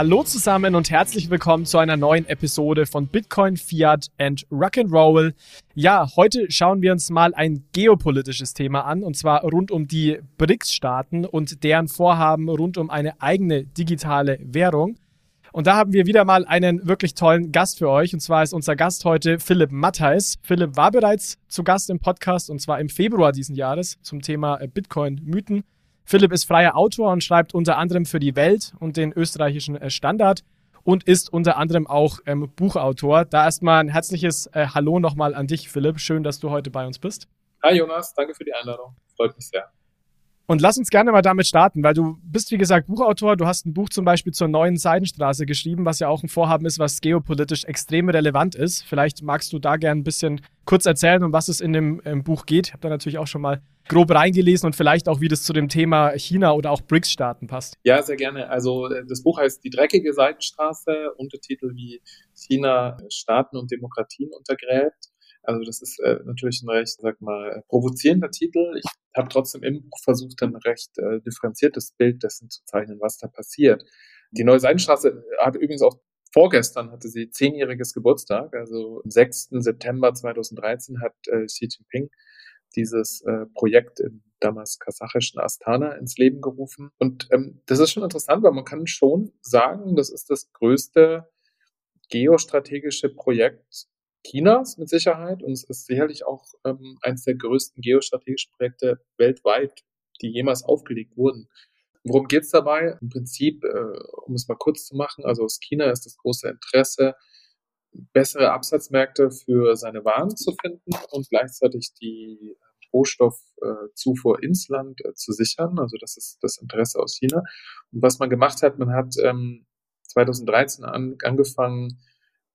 Hallo zusammen und herzlich willkommen zu einer neuen Episode von Bitcoin, Fiat and Rock'n'Roll. Ja, heute schauen wir uns mal ein geopolitisches Thema an und zwar rund um die BRICS-Staaten und deren Vorhaben rund um eine eigene digitale Währung. Und da haben wir wieder mal einen wirklich tollen Gast für euch. Und zwar ist unser Gast heute Philipp Mattheis. Philipp war bereits zu Gast im Podcast und zwar im Februar diesen Jahres zum Thema Bitcoin-Mythen. Philipp ist freier Autor und schreibt unter anderem für die Welt und den österreichischen äh, Standard und ist unter anderem auch ähm, Buchautor. Da erstmal ein herzliches äh, Hallo nochmal an dich, Philipp. Schön, dass du heute bei uns bist. Hi Jonas, danke für die Einladung. Freut mich sehr. Und lass uns gerne mal damit starten, weil du bist, wie gesagt, Buchautor. Du hast ein Buch zum Beispiel zur neuen Seidenstraße geschrieben, was ja auch ein Vorhaben ist, was geopolitisch extrem relevant ist. Vielleicht magst du da gerne ein bisschen kurz erzählen, um was es in dem Buch geht. Ich habe da natürlich auch schon mal grob reingelesen und vielleicht auch, wie das zu dem Thema China oder auch BRICS-Staaten passt. Ja, sehr gerne. Also das Buch heißt Die dreckige Seidenstraße, Untertitel wie China Staaten und Demokratien untergräbt. Also das ist äh, natürlich ein recht, sag mal, provozierender Titel. Ich habe trotzdem im Buch versucht, ein recht äh, differenziertes Bild dessen zu zeichnen, was da passiert. Die Neue Seidenstraße hat übrigens auch vorgestern hatte sie zehnjähriges Geburtstag. Also am 6. September 2013 hat äh, Xi Jinping dieses äh, Projekt im damals kasachischen Astana ins Leben gerufen. Und ähm, das ist schon interessant, weil man kann schon sagen, das ist das größte geostrategische Projekt Chinas mit Sicherheit und es ist sicherlich auch ähm, eines der größten geostrategischen Projekte weltweit, die jemals aufgelegt wurden. Worum geht es dabei? Im Prinzip, äh, um es mal kurz zu machen, also aus China ist das große Interesse, bessere Absatzmärkte für seine Waren zu finden und gleichzeitig die Rohstoffzufuhr ins Land äh, zu sichern. Also das ist das Interesse aus China. Und was man gemacht hat, man hat ähm, 2013 an, angefangen,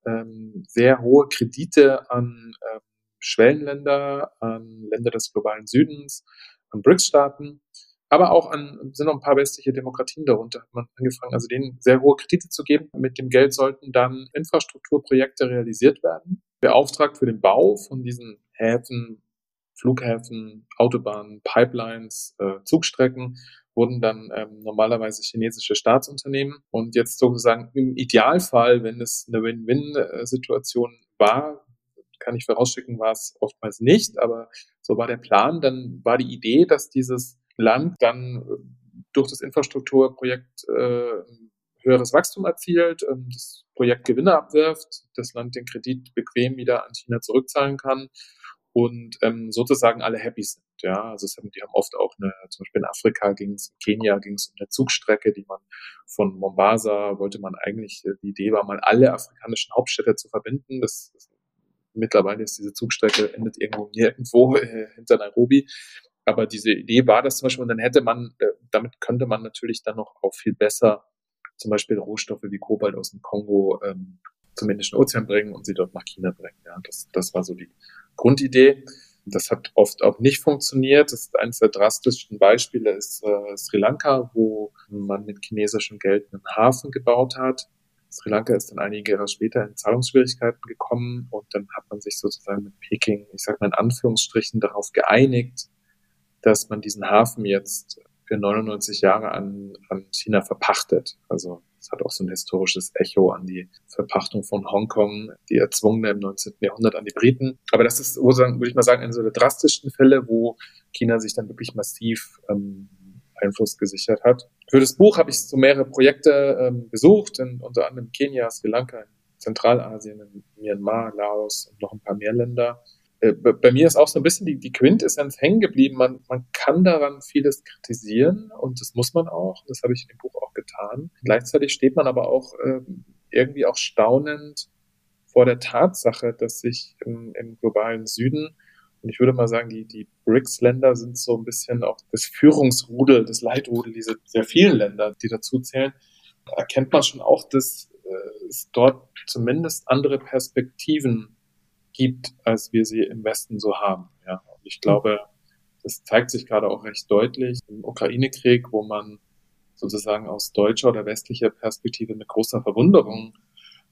ähm, sehr hohe Kredite an ähm, Schwellenländer, an Länder des globalen Südens, an BRICS-Staaten, aber auch an, sind noch ein paar westliche Demokratien darunter, hat man angefangen, also denen sehr hohe Kredite zu geben. Mit dem Geld sollten dann Infrastrukturprojekte realisiert werden, beauftragt für den Bau von diesen Häfen, Flughäfen, Autobahnen, Pipelines, äh, Zugstrecken wurden dann ähm, normalerweise chinesische Staatsunternehmen. Und jetzt sozusagen im Idealfall, wenn es eine Win-Win-Situation war, kann ich vorausschicken, war es oftmals nicht, aber so war der Plan. Dann war die Idee, dass dieses Land dann äh, durch das Infrastrukturprojekt äh, höheres Wachstum erzielt, ähm, das Projekt Gewinne abwirft, das Land den Kredit bequem wieder an China zurückzahlen kann und ähm, sozusagen alle happy sind. Ja, also haben, die haben oft auch eine, zum Beispiel in Afrika ging es, in Kenia ging es um eine Zugstrecke, die man von Mombasa wollte man eigentlich, äh, die Idee war mal alle afrikanischen Hauptstädte zu verbinden. Das, das mittlerweile ist diese Zugstrecke endet irgendwo nirgendwo äh, hinter Nairobi. Aber diese Idee war das zum Beispiel, und dann hätte man, äh, damit könnte man natürlich dann noch auch viel besser zum Beispiel Rohstoffe wie Kobalt aus dem Kongo ähm, zum Indischen Ozean bringen und sie dort nach China bringen. Ja, das, das war so die Grundidee. Das hat oft auch nicht funktioniert. Das ist eines der drastischsten Beispiele ist äh, Sri Lanka, wo man mit chinesischem Geld einen Hafen gebaut hat. Sri Lanka ist dann einige Jahre später in Zahlungsschwierigkeiten gekommen und dann hat man sich sozusagen mit Peking, ich sage mal in Anführungsstrichen, darauf geeinigt, dass man diesen Hafen jetzt für 99 Jahre an, an China verpachtet. Also es hat auch so ein historisches Echo an die Verpachtung von Hongkong, die erzwungene im 19. Jahrhundert an die Briten. Aber das ist, würde ich mal sagen, einer der drastischsten Fälle, wo China sich dann wirklich massiv ähm, Einfluss gesichert hat. Für das Buch habe ich so mehrere Projekte ähm, besucht, in, unter anderem Kenia, Sri Lanka, Zentralasien, Myanmar, Laos und noch ein paar mehr Länder. Äh, bei mir ist auch so ein bisschen die, die Quintessenz hängen geblieben. Man, man kann daran vieles kritisieren und das muss man auch. Das habe ich in dem Buch auch getan. Gleichzeitig steht man aber auch äh, irgendwie auch staunend vor der Tatsache, dass sich im, im globalen Süden und ich würde mal sagen, die, die BRICS-Länder sind so ein bisschen auch das Führungsrudel, das Leitrudel, diese sehr vielen Länder, die dazu zählen. Erkennt man schon auch, dass äh, es dort zumindest andere Perspektiven gibt, als wir sie im Westen so haben. Ja, und ich glaube, das zeigt sich gerade auch recht deutlich im Ukraine-Krieg, wo man sozusagen aus deutscher oder westlicher Perspektive mit großer Verwunderung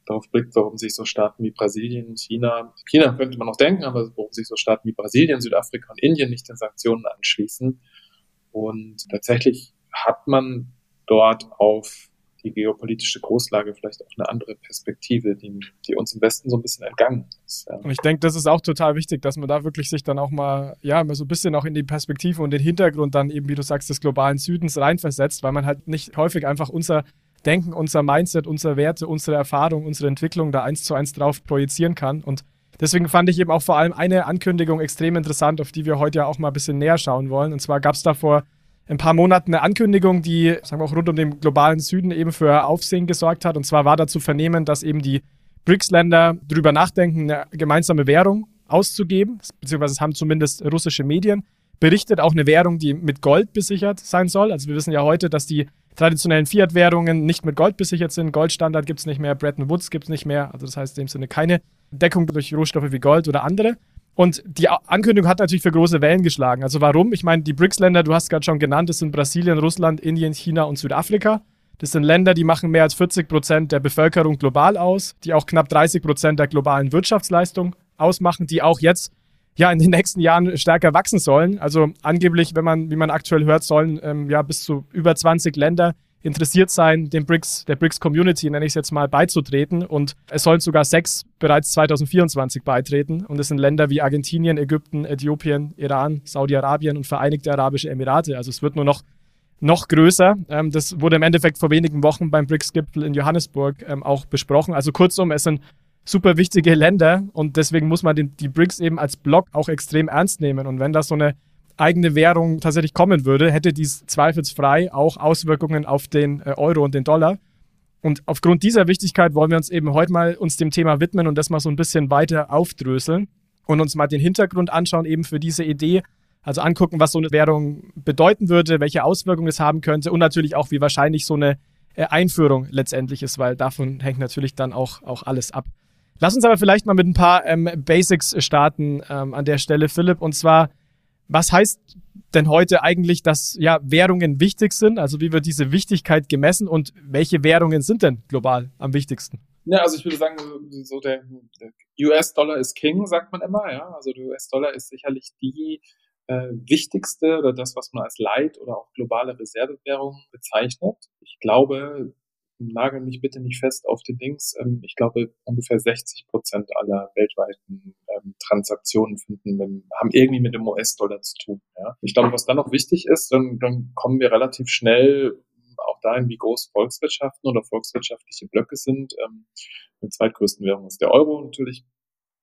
darauf blickt, warum sich so Staaten wie Brasilien, China, China könnte man noch denken, aber warum sich so Staaten wie Brasilien, Südafrika und Indien nicht den Sanktionen anschließen. Und tatsächlich hat man dort auf die geopolitische Großlage vielleicht auch eine andere Perspektive, die, die uns im Westen so ein bisschen entgangen ist. Ja. Und ich denke, das ist auch total wichtig, dass man da wirklich sich dann auch mal, ja, mal so ein bisschen auch in die Perspektive und den Hintergrund dann eben, wie du sagst, des globalen Südens reinversetzt, weil man halt nicht häufig einfach unser Denken, unser Mindset, unsere Werte, unsere Erfahrung, unsere Entwicklung da eins zu eins drauf projizieren kann. Und deswegen fand ich eben auch vor allem eine Ankündigung extrem interessant, auf die wir heute ja auch mal ein bisschen näher schauen wollen. Und zwar gab es da vor ein paar Monaten eine Ankündigung, die, sagen wir auch rund um den globalen Süden eben für Aufsehen gesorgt hat. Und zwar war da zu vernehmen, dass eben die BRICS-Länder darüber nachdenken, eine gemeinsame Währung auszugeben, beziehungsweise es haben zumindest russische Medien berichtet, auch eine Währung, die mit Gold besichert sein soll. Also wir wissen ja heute, dass die traditionellen Fiat-Währungen nicht mit Gold besichert sind. Goldstandard gibt es nicht mehr, Bretton Woods gibt es nicht mehr. Also das heißt in dem Sinne keine Deckung durch Rohstoffe wie Gold oder andere. Und die Ankündigung hat natürlich für große Wellen geschlagen. Also warum? Ich meine, die BRICS-Länder, du hast gerade schon genannt, das sind Brasilien, Russland, Indien, China und Südafrika. Das sind Länder, die machen mehr als 40 Prozent der Bevölkerung global aus, die auch knapp 30 Prozent der globalen Wirtschaftsleistung ausmachen, die auch jetzt ja in den nächsten Jahren stärker wachsen sollen. Also angeblich, wenn man, wie man aktuell hört, sollen ähm, ja bis zu über 20 Länder interessiert sein, dem BRICS, der BRICS Community, nenne ich es jetzt mal, beizutreten. Und es sollen sogar sechs bereits 2024 beitreten. Und es sind Länder wie Argentinien, Ägypten, Äthiopien, Iran, Saudi-Arabien und Vereinigte Arabische Emirate. Also es wird nur noch noch größer. Ähm, das wurde im Endeffekt vor wenigen Wochen beim BRICS-Gipfel in Johannesburg ähm, auch besprochen. Also kurzum, es sind super wichtige Länder und deswegen muss man die BRICS eben als Block auch extrem ernst nehmen. Und wenn das so eine eigene Währung tatsächlich kommen würde, hätte dies zweifelsfrei auch Auswirkungen auf den äh, Euro und den Dollar. Und aufgrund dieser Wichtigkeit wollen wir uns eben heute mal uns dem Thema widmen und das mal so ein bisschen weiter aufdröseln und uns mal den Hintergrund anschauen eben für diese Idee. Also angucken, was so eine Währung bedeuten würde, welche Auswirkungen es haben könnte und natürlich auch, wie wahrscheinlich so eine äh, Einführung letztendlich ist, weil davon hängt natürlich dann auch, auch alles ab. Lass uns aber vielleicht mal mit ein paar ähm, Basics starten ähm, an der Stelle, Philipp. Und zwar, was heißt denn heute eigentlich, dass ja Währungen wichtig sind? Also wie wird diese Wichtigkeit gemessen und welche Währungen sind denn global am wichtigsten? Ja, also ich würde sagen, so der, der US-Dollar ist King, sagt man immer. Ja, also der US-Dollar ist sicherlich die äh, wichtigste oder das, was man als Leit- oder auch globale Reservewährung bezeichnet. Ich glaube, nagel mich bitte nicht fest auf den Dings. Ähm, ich glaube, ungefähr 60 Prozent aller weltweiten ähm, Transaktionen finden, mit, haben irgendwie mit dem US-Dollar zu tun. Ja. Ich glaube, was dann noch wichtig ist, dann, dann kommen wir relativ schnell auch dahin, wie groß Volkswirtschaften oder volkswirtschaftliche Blöcke sind. Ähm, die zweitgrößten Währung ist der Euro natürlich.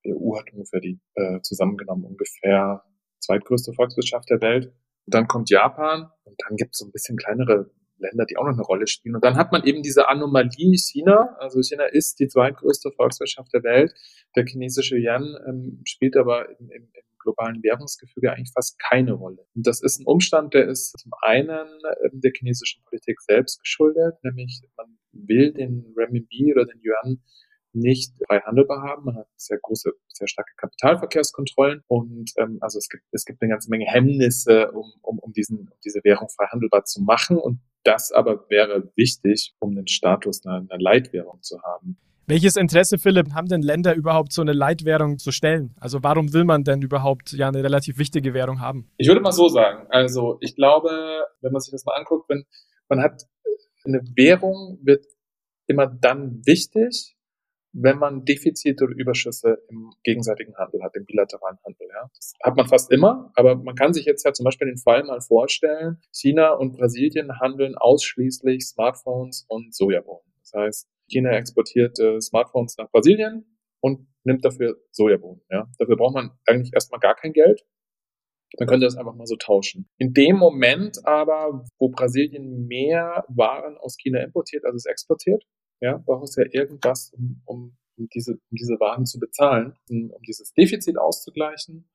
Die EU hat ungefähr die äh, zusammengenommen ungefähr zweitgrößte Volkswirtschaft der Welt. Und dann kommt Japan und dann gibt es so ein bisschen kleinere Länder, die auch noch eine Rolle spielen. Und dann hat man eben diese Anomalie China. Also China ist die zweitgrößte Volkswirtschaft der Welt. Der chinesische Yuan ähm, spielt aber im, im, im globalen Währungsgefüge eigentlich fast keine Rolle. Und das ist ein Umstand, der ist zum einen ähm, der chinesischen Politik selbst geschuldet, nämlich man will den Renminbi oder den Yuan nicht frei handelbar haben. Man hat sehr große, sehr starke Kapitalverkehrskontrollen und ähm, also es gibt es gibt eine ganze Menge Hemmnisse, um, um, um diesen um diese Währung frei handelbar zu machen und das aber wäre wichtig, um den Status einer, einer Leitwährung zu haben. Welches Interesse, Philipp, haben denn Länder überhaupt so eine Leitwährung zu stellen? Also warum will man denn überhaupt ja eine relativ wichtige Währung haben? Ich würde mal so sagen. Also ich glaube, wenn man sich das mal anguckt, wenn man hat eine Währung wird immer dann wichtig, wenn man Defizite oder Überschüsse im gegenseitigen Handel hat, im bilateralen Handel. Ja. Das hat man fast immer, aber man kann sich jetzt ja zum Beispiel den Fall mal vorstellen, China und Brasilien handeln ausschließlich Smartphones und Sojabohnen. Das heißt, China exportiert äh, Smartphones nach Brasilien und nimmt dafür Sojabohnen. Ja. Dafür braucht man eigentlich erstmal gar kein Geld. Man könnte das einfach mal so tauschen. In dem Moment aber, wo Brasilien mehr Waren aus China importiert, als es exportiert, ja, braucht es ja irgendwas, um, um, um, diese, um diese Waren zu bezahlen, um, dieses Defizit auszugleichen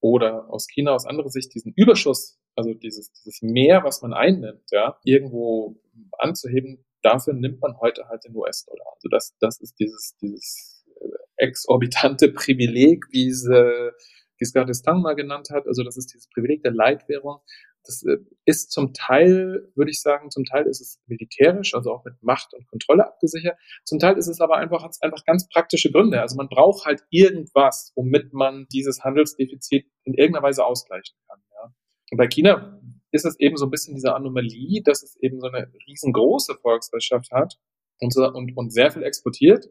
oder aus China aus anderer Sicht diesen Überschuss, also dieses, dieses Mehr, was man einnimmt, ja, irgendwo anzuheben, dafür nimmt man heute halt den US-Dollar. Also das, das ist dieses, dieses äh, exorbitante Privileg, wie diese Giscard d'Estaing mal genannt hat. Also das ist dieses Privileg der Leitwährung, das äh, ist zum Teil, würde ich sagen, zum Teil ist es militärisch, also auch mit Macht und Kontrolle abgesichert. Zum Teil ist es aber einfach, hat es einfach ganz praktische Gründe. Also man braucht halt irgendwas, womit man dieses Handelsdefizit in irgendeiner Weise ausgleichen kann. Ja. Und bei China ist es eben so ein bisschen diese Anomalie, dass es eben so eine riesengroße Volkswirtschaft hat und, so, und, und sehr viel exportiert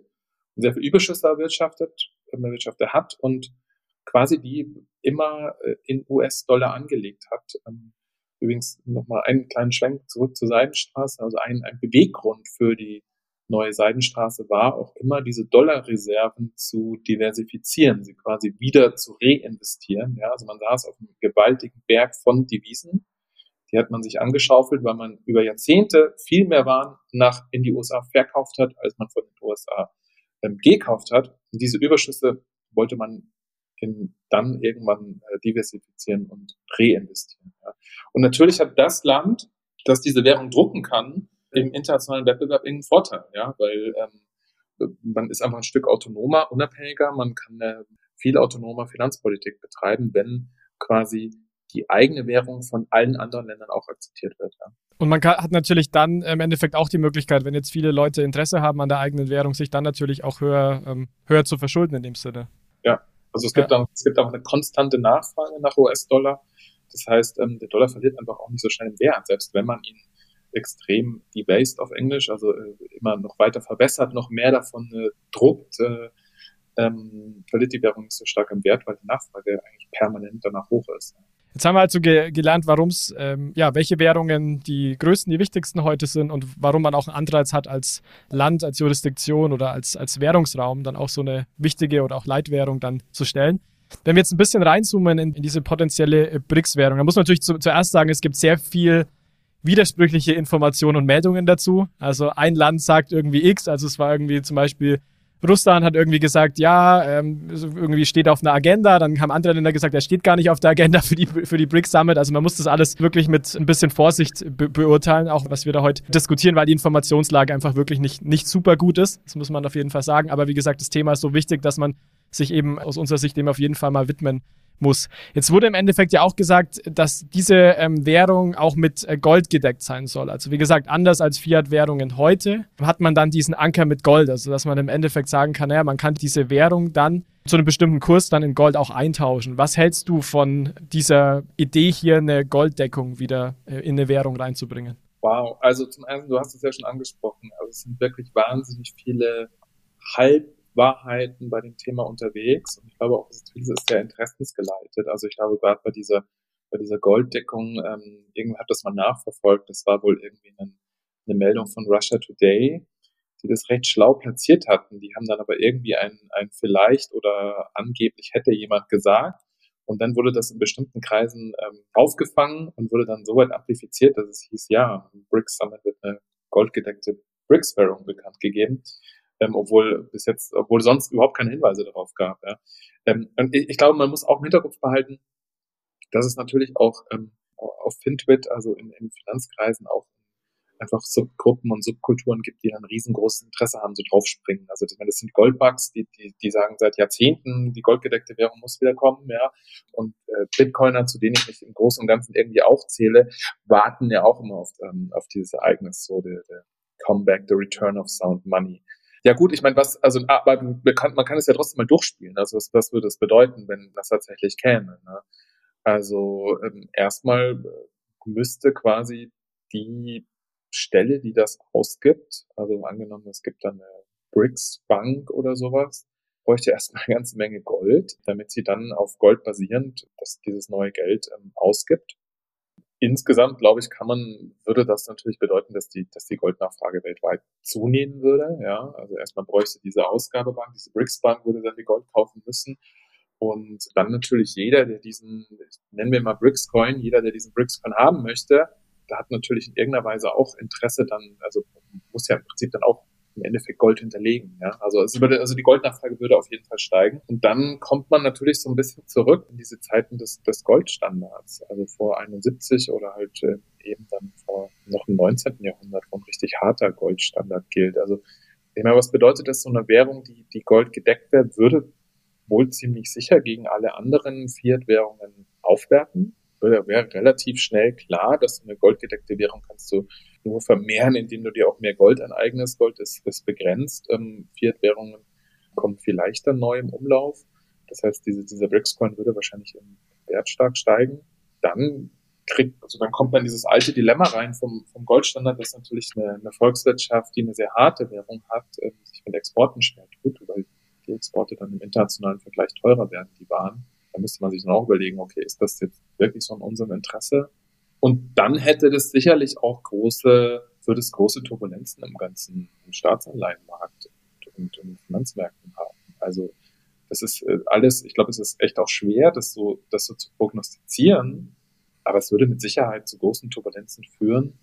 und sehr viel Überschüsse erwirtschaftet, erwirtschaftet hat und quasi die immer äh, in US-Dollar angelegt hat. Ähm, übrigens nochmal einen kleinen Schwenk zurück zur Seidenstraße. Also ein, ein Beweggrund für die neue Seidenstraße war auch immer diese Dollarreserven zu diversifizieren, sie quasi wieder zu reinvestieren. Ja, also man saß auf einem gewaltigen Berg von Devisen. Die hat man sich angeschaufelt, weil man über Jahrzehnte viel mehr Waren nach in die USA verkauft hat, als man von den USA ähm, gekauft hat. Und diese Überschüsse wollte man in, dann irgendwann äh, diversifizieren und reinvestieren. Ja. Und natürlich hat das Land, das diese Währung drucken kann, im internationalen Wettbewerb einen Vorteil, ja, weil ähm, man ist einfach ein Stück autonomer, unabhängiger, man kann äh, viel autonomer Finanzpolitik betreiben, wenn quasi die eigene Währung von allen anderen Ländern auch akzeptiert wird. Ja. Und man kann, hat natürlich dann im Endeffekt auch die Möglichkeit, wenn jetzt viele Leute Interesse haben an der eigenen Währung, sich dann natürlich auch höher, ähm, höher zu verschulden in dem Sinne. Ja, also es gibt, ja. auch, es gibt auch eine konstante Nachfrage nach US-Dollar. Das heißt, ähm, der Dollar verliert einfach auch nicht so schnell im Wert, selbst wenn man ihn extrem debased auf Englisch, also äh, immer noch weiter verbessert, noch mehr davon äh, druckt, äh, ähm, verliert die Währung nicht so stark im Wert, weil die Nachfrage eigentlich permanent danach hoch ist. Jetzt haben wir also ge gelernt, warum es, ähm, ja, welche Währungen die größten, die wichtigsten heute sind und warum man auch einen Anreiz hat, als Land, als Jurisdiktion oder als, als Währungsraum dann auch so eine wichtige oder auch Leitwährung dann zu stellen. Wenn wir jetzt ein bisschen reinzoomen in, in diese potenzielle äh, BRICS-Währung, dann muss man natürlich zu, zuerst sagen, es gibt sehr viel widersprüchliche Informationen und Meldungen dazu. Also ein Land sagt irgendwie X, also es war irgendwie zum Beispiel Russland hat irgendwie gesagt, ja, ähm, irgendwie steht auf einer Agenda. Dann haben andere Länder gesagt, er steht gar nicht auf der Agenda für die, für die BRICS Summit. Also man muss das alles wirklich mit ein bisschen Vorsicht be beurteilen, auch was wir da heute diskutieren, weil die Informationslage einfach wirklich nicht, nicht super gut ist. Das muss man auf jeden Fall sagen. Aber wie gesagt, das Thema ist so wichtig, dass man sich eben aus unserer Sicht dem auf jeden Fall mal widmen muss. Jetzt wurde im Endeffekt ja auch gesagt, dass diese ähm, Währung auch mit äh, Gold gedeckt sein soll. Also wie gesagt, anders als Fiat-Währungen heute hat man dann diesen Anker mit Gold, also dass man im Endeffekt sagen kann, naja, man kann diese Währung dann zu einem bestimmten Kurs dann in Gold auch eintauschen. Was hältst du von dieser Idee hier, eine Golddeckung wieder äh, in eine Währung reinzubringen? Wow, also zum einen, du hast es ja schon angesprochen, also es sind wirklich wahnsinnig viele halb Wahrheiten bei dem Thema unterwegs. Und ich glaube auch, vieles ist sehr interessensgeleitet. Also ich glaube, gerade bei dieser, bei dieser Golddeckung, ähm, irgendwann hat das mal nachverfolgt. Das war wohl irgendwie eine, eine Meldung von Russia Today, die das recht schlau platziert hatten. Die haben dann aber irgendwie ein, ein vielleicht oder angeblich hätte jemand gesagt. Und dann wurde das in bestimmten Kreisen ähm, aufgefangen und wurde dann so weit amplifiziert, dass es hieß, ja, BRICS Summit wird eine goldgedeckte BRICS-Währung bekannt gegeben ähm, obwohl bis jetzt, obwohl sonst überhaupt keine Hinweise darauf gab. Ja. Ähm, und ich, ich, glaube, man muss auch im Hinterkopf behalten, dass es natürlich auch ähm, auf Fintwit, also in, in Finanzkreisen auch einfach Subgruppen und Subkulturen gibt, die dann riesengroßes Interesse haben, so draufspringen. Also ich meine, das sind Goldbugs, die, die, die sagen seit Jahrzehnten, die goldgedeckte Währung muss wieder kommen, ja. Und äh, Bitcoiner, zu denen ich mich im Großen und Ganzen irgendwie auch zähle, warten ja auch immer auf, ähm, auf dieses Ereignis, so der, der Comeback, the Return of Sound Money. Ja gut, ich meine, was, also aber man kann, man kann es ja trotzdem mal durchspielen. Also was, was würde es bedeuten, wenn das tatsächlich käme? Ne? Also ähm, erstmal müsste quasi die Stelle, die das ausgibt, also angenommen, es gibt dann eine BRICS Bank oder sowas, bräuchte erstmal eine ganze Menge Gold, damit sie dann auf Gold basierend das, dieses neue Geld ähm, ausgibt insgesamt, glaube ich, kann man, würde das natürlich bedeuten, dass die, dass die Goldnachfrage weltweit zunehmen würde. Ja, also erstmal bräuchte diese Ausgabebank, diese BRICS-Bank würde sehr viel Gold kaufen müssen. Und dann natürlich jeder, der diesen, nennen wir mal BRICS-Coin, jeder, der diesen BRICS-Coin haben möchte, da hat natürlich in irgendeiner Weise auch Interesse dann, also muss ja im Prinzip dann auch im Endeffekt Gold hinterlegen. Ja? Also, es würde, also die Goldnachfrage würde auf jeden Fall steigen. Und dann kommt man natürlich so ein bisschen zurück in diese Zeiten des, des Goldstandards. Also vor 71 oder halt äh, eben dann vor noch im 19. Jahrhundert, wo ein richtig harter Goldstandard gilt. Also ich meine, was bedeutet das, so eine Währung, die, die Gold gedeckt wird, würde wohl ziemlich sicher gegen alle anderen Fiat-Währungen aufwerten wäre relativ schnell klar, dass eine goldgedeckte Währung kannst du nur vermehren, indem du dir auch mehr Gold aneignest. Gold ist, ist begrenzt. Ähm, Fiat-Währungen kommen viel leichter neu im Umlauf. Das heißt, diese, dieser BRICS-Coin würde wahrscheinlich im Wert stark steigen. Dann kriegt, also dann kommt man dieses alte Dilemma rein vom, vom Goldstandard, dass natürlich eine, eine Volkswirtschaft, die eine sehr harte Währung hat, äh, sich mit Exporten schwer tut, weil die Exporte dann im internationalen Vergleich teurer werden, die Waren. Da müsste man sich dann auch überlegen, okay, ist das jetzt wirklich so in unserem Interesse? Und dann hätte das sicherlich auch große, würde es große Turbulenzen im ganzen Staatsanleihenmarkt und, und Finanzmärkten haben. Also das ist äh, alles, ich glaube, es ist echt auch schwer, das so, das so zu prognostizieren, aber es würde mit Sicherheit zu großen Turbulenzen führen.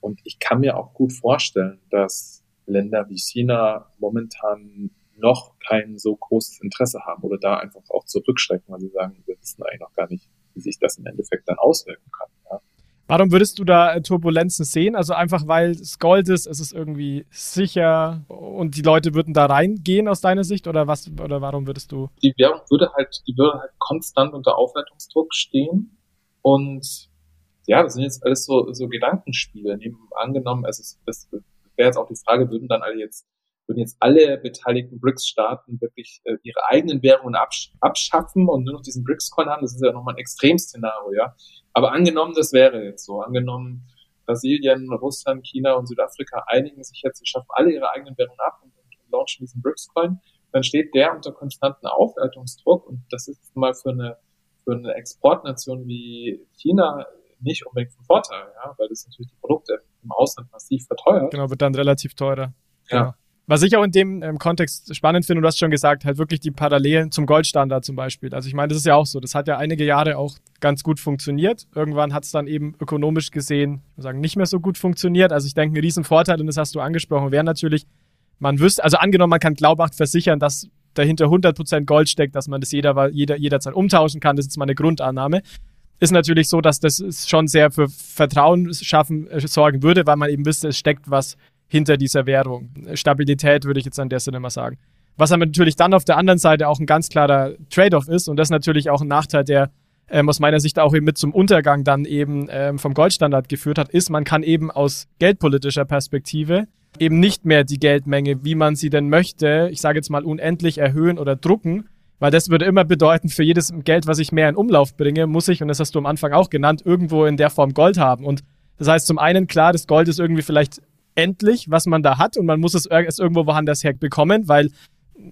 Und ich kann mir auch gut vorstellen, dass Länder wie China momentan noch kein so großes Interesse haben oder da einfach auch zurückschrecken, weil sie sagen, wir wissen eigentlich noch gar nicht, wie sich das im Endeffekt dann auswirken kann. Ja. Warum würdest du da äh, Turbulenzen sehen? Also einfach weil es Gold ist, es ist irgendwie sicher und die Leute würden da reingehen aus deiner Sicht oder was oder warum würdest du? Die Währung würde halt, die würde halt konstant unter Aufwertungsdruck stehen und ja, das sind jetzt alles so, so Gedankenspiele. Neben angenommen, es ist, das wäre jetzt auch die Frage, würden dann alle jetzt würden jetzt alle beteiligten BRICS-Staaten wirklich äh, ihre eigenen Währungen absch abschaffen und nur noch diesen BRICS-Coin haben, das ist ja nochmal ein Extremszenario, ja. Aber angenommen, das wäre jetzt so, angenommen, Brasilien, Russland, China und Südafrika einigen sich jetzt, sie schaffen alle ihre eigenen Währungen ab und, und, und launchen diesen BRICS-Coin, dann steht der unter konstanten Aufwertungsdruck und das ist mal für eine, für eine Exportnation wie China nicht unbedingt von Vorteil, ja, weil das natürlich die Produkte im Ausland massiv verteuert. Genau, wird dann relativ teurer. Ja. Genau. Was ich auch in dem ähm, Kontext spannend finde, und du hast schon gesagt, halt wirklich die Parallelen zum Goldstandard zum Beispiel. Also ich meine, das ist ja auch so. Das hat ja einige Jahre auch ganz gut funktioniert. Irgendwann hat es dann eben ökonomisch gesehen, sagen, nicht mehr so gut funktioniert. Also ich denke, ein Riesenvorteil, und das hast du angesprochen, wäre natürlich, man wüsste, also angenommen, man kann glaubhaft versichern, dass dahinter 100% Gold steckt, dass man das jeder, jeder, jederzeit umtauschen kann. Das ist jetzt mal eine Grundannahme. Ist natürlich so, dass das schon sehr für Vertrauen schaffen, äh, sorgen würde, weil man eben wüsste, es steckt was hinter dieser Währung. Stabilität würde ich jetzt an der Stelle mal sagen. Was aber natürlich dann auf der anderen Seite auch ein ganz klarer Trade-off ist und das ist natürlich auch ein Nachteil, der ähm, aus meiner Sicht auch eben mit zum Untergang dann eben ähm, vom Goldstandard geführt hat, ist, man kann eben aus geldpolitischer Perspektive eben nicht mehr die Geldmenge, wie man sie denn möchte, ich sage jetzt mal unendlich erhöhen oder drucken, weil das würde immer bedeuten, für jedes Geld, was ich mehr in Umlauf bringe, muss ich, und das hast du am Anfang auch genannt, irgendwo in der Form Gold haben. Und das heißt zum einen, klar, das Gold ist irgendwie vielleicht endlich, was man da hat und man muss es irgendwo woanders her bekommen, weil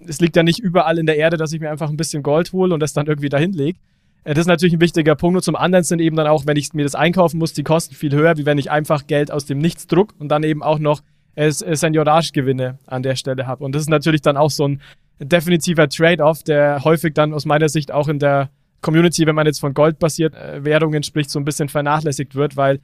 es liegt ja nicht überall in der Erde, dass ich mir einfach ein bisschen Gold hole und das dann irgendwie dahin lege. Äh, das ist natürlich ein wichtiger Punkt. Und zum anderen sind eben dann auch, wenn ich mir das einkaufen muss, die Kosten viel höher, wie wenn ich einfach Geld aus dem Nichts druck und dann eben auch noch äh, Seniorage-Gewinne an der Stelle habe. Und das ist natürlich dann auch so ein definitiver Trade-off, der häufig dann aus meiner Sicht auch in der Community, wenn man jetzt von goldbasierten äh, Währungen spricht, so ein bisschen vernachlässigt wird, weil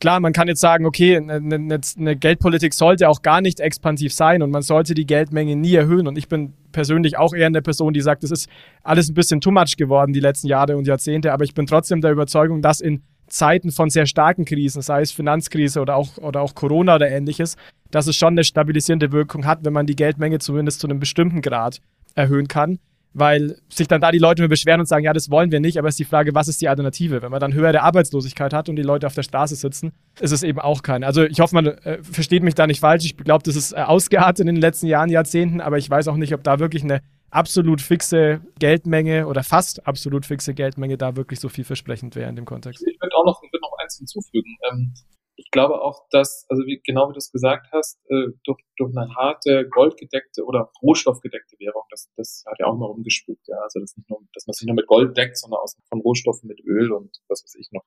klar, man kann jetzt sagen, okay, eine, eine, eine Geldpolitik sollte auch gar nicht expansiv sein und man sollte die Geldmenge nie erhöhen. Und ich bin persönlich auch eher eine Person, die sagt, das ist alles ein bisschen too much geworden die letzten Jahre und Jahrzehnte. Aber ich bin trotzdem der Überzeugung, dass in Zeiten von sehr starken Krisen, sei es Finanzkrise oder auch, oder auch Corona oder ähnliches, dass es schon eine stabilisierende Wirkung hat, wenn man die Geldmenge zumindest zu einem bestimmten Grad erhöhen kann weil sich dann da die Leute nur beschweren und sagen, ja, das wollen wir nicht, aber es ist die Frage, was ist die Alternative? Wenn man dann höhere Arbeitslosigkeit hat und die Leute auf der Straße sitzen, ist es eben auch keine. Also ich hoffe, man äh, versteht mich da nicht falsch. Ich glaube, das ist äh, ausgeartet in den letzten Jahren, Jahrzehnten, aber ich weiß auch nicht, ob da wirklich eine absolut fixe Geldmenge oder fast absolut fixe Geldmenge da wirklich so vielversprechend wäre in dem Kontext. Ich würde auch noch, würd noch eins hinzufügen. Ähm, ich glaube auch, dass, also wie, genau wie du es gesagt hast, äh, durch, durch eine harte, goldgedeckte oder rohstoffgedeckte Währung, das, das hat ja auch mal rumgespuckt, ja. Also das nicht nur, dass man sich nur mit Gold deckt, sondern aus von Rohstoffen mit Öl und was weiß ich noch,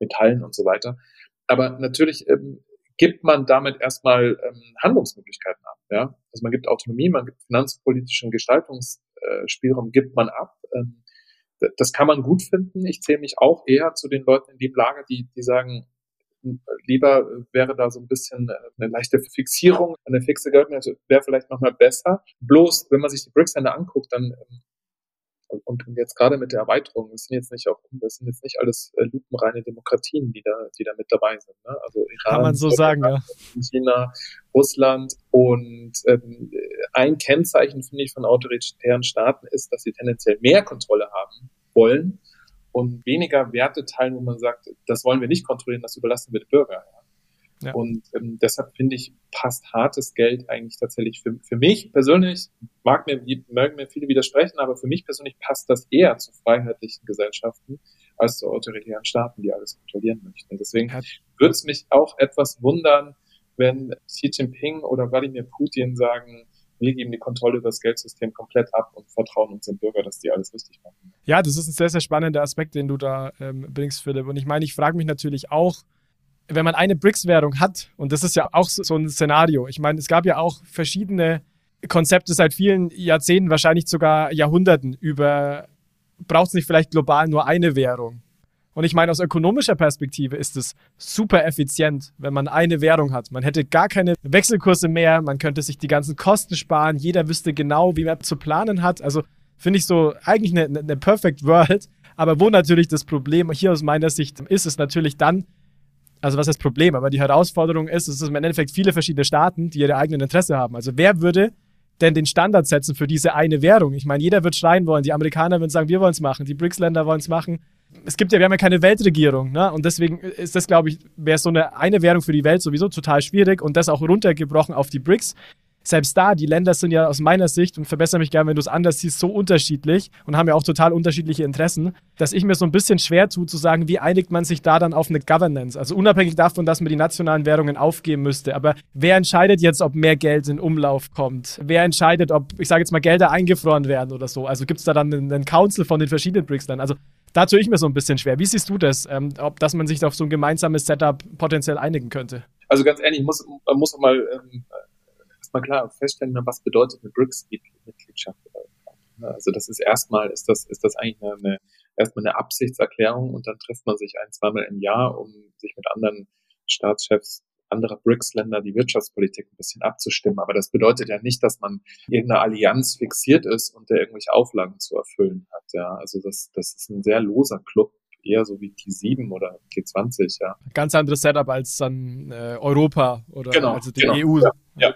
Metallen und so weiter. Aber natürlich ähm, gibt man damit erstmal ähm, Handlungsmöglichkeiten ab, ja. Also man gibt Autonomie, man gibt finanzpolitischen Gestaltungsspielraum, gibt man ab. Ähm, das kann man gut finden. Ich zähle mich auch eher zu den Leuten in dem Lager, die, die sagen, lieber wäre da so ein bisschen eine leichte Fixierung, eine fixe Geldmenge wäre vielleicht nochmal besser. Bloß, wenn man sich die BRICS-Länder anguckt, dann ähm, und, jetzt gerade mit der Erweiterung, das sind jetzt nicht auch, das sind jetzt nicht alles äh, lupenreine Demokratien, die da, die da mit dabei sind. Ne? Also Iran, Kann man so sagen, ja. China, Russland und ähm, ein Kennzeichen, finde ich, von autoritären Staaten ist, dass sie tendenziell mehr Kontrolle haben wollen und weniger Werte teilen, wo man sagt, das wollen wir nicht kontrollieren, das überlassen wir den Bürger. Ja. Und ähm, deshalb finde ich, passt hartes Geld eigentlich tatsächlich für, für mich persönlich, mag mir, mögen mir viele widersprechen, aber für mich persönlich passt das eher zu freiheitlichen Gesellschaften, als zu autoritären Staaten, die alles kontrollieren möchten. Deswegen würde es mich auch etwas wundern, wenn Xi Jinping oder Wladimir Putin sagen, wir geben die Kontrolle über das Geldsystem komplett ab und vertrauen unseren Bürger, dass die alles richtig machen. Ja, das ist ein sehr, sehr spannender Aspekt, den du da ähm, bringst, Philipp. Und ich meine, ich frage mich natürlich auch, wenn man eine BRICS-Währung hat, und das ist ja auch so, so ein Szenario, ich meine, es gab ja auch verschiedene Konzepte seit vielen Jahrzehnten, wahrscheinlich sogar Jahrhunderten über, braucht es nicht vielleicht global nur eine Währung? Und ich meine, aus ökonomischer Perspektive ist es super effizient, wenn man eine Währung hat. Man hätte gar keine Wechselkurse mehr, man könnte sich die ganzen Kosten sparen, jeder wüsste genau, wie man zu planen hat. Also finde ich so eigentlich eine, eine Perfect World. Aber wo natürlich das Problem hier aus meiner Sicht ist, ist natürlich dann, also was das Problem? Aber die Herausforderung ist, es ist im Endeffekt viele verschiedene Staaten, die ihre eigenen Interesse haben. Also wer würde denn den Standard setzen für diese eine Währung? Ich meine, jeder wird schreien wollen. Die Amerikaner würden sagen, wir wollen es machen. Die BRICS-Länder wollen es machen es gibt ja, wir haben ja keine Weltregierung, ne? Und deswegen ist das, glaube ich, wäre so eine, eine Währung für die Welt sowieso total schwierig und das auch runtergebrochen auf die BRICS. Selbst da, die Länder sind ja aus meiner Sicht, und verbessere mich gerne, wenn du es anders siehst, so unterschiedlich und haben ja auch total unterschiedliche Interessen, dass ich mir so ein bisschen schwer tue zu sagen, wie einigt man sich da dann auf eine Governance? Also unabhängig davon, dass man die nationalen Währungen aufgeben müsste. Aber wer entscheidet jetzt, ob mehr Geld in Umlauf kommt? Wer entscheidet, ob, ich sage jetzt mal, Gelder eingefroren werden oder so? Also gibt es da dann einen, Council von den verschiedenen BRICS-Ländern? Also da tue ich mir so ein bisschen schwer. Wie siehst du das, ähm, ob dass man sich auf so ein gemeinsames Setup potenziell einigen könnte? Also ganz ehrlich, muss, man muss mal ähm, erstmal klar feststellen, was bedeutet eine BRICS-Mitgliedschaft. Also das ist erstmal, ist das, ist das eigentlich eine, eine, erstmal eine Absichtserklärung und dann trifft man sich ein, zweimal im Jahr, um sich mit anderen Staatschefs anderer BRICS-Länder die Wirtschaftspolitik ein bisschen abzustimmen. Aber das bedeutet ja nicht, dass man irgendeiner Allianz fixiert ist und der irgendwelche Auflagen zu erfüllen hat. Ja, also das, das ist ein sehr loser Club, eher so wie T7 oder G20, ja. Ganz anderes Setup als dann äh, Europa oder genau, also die genau, EU. Ja, ja.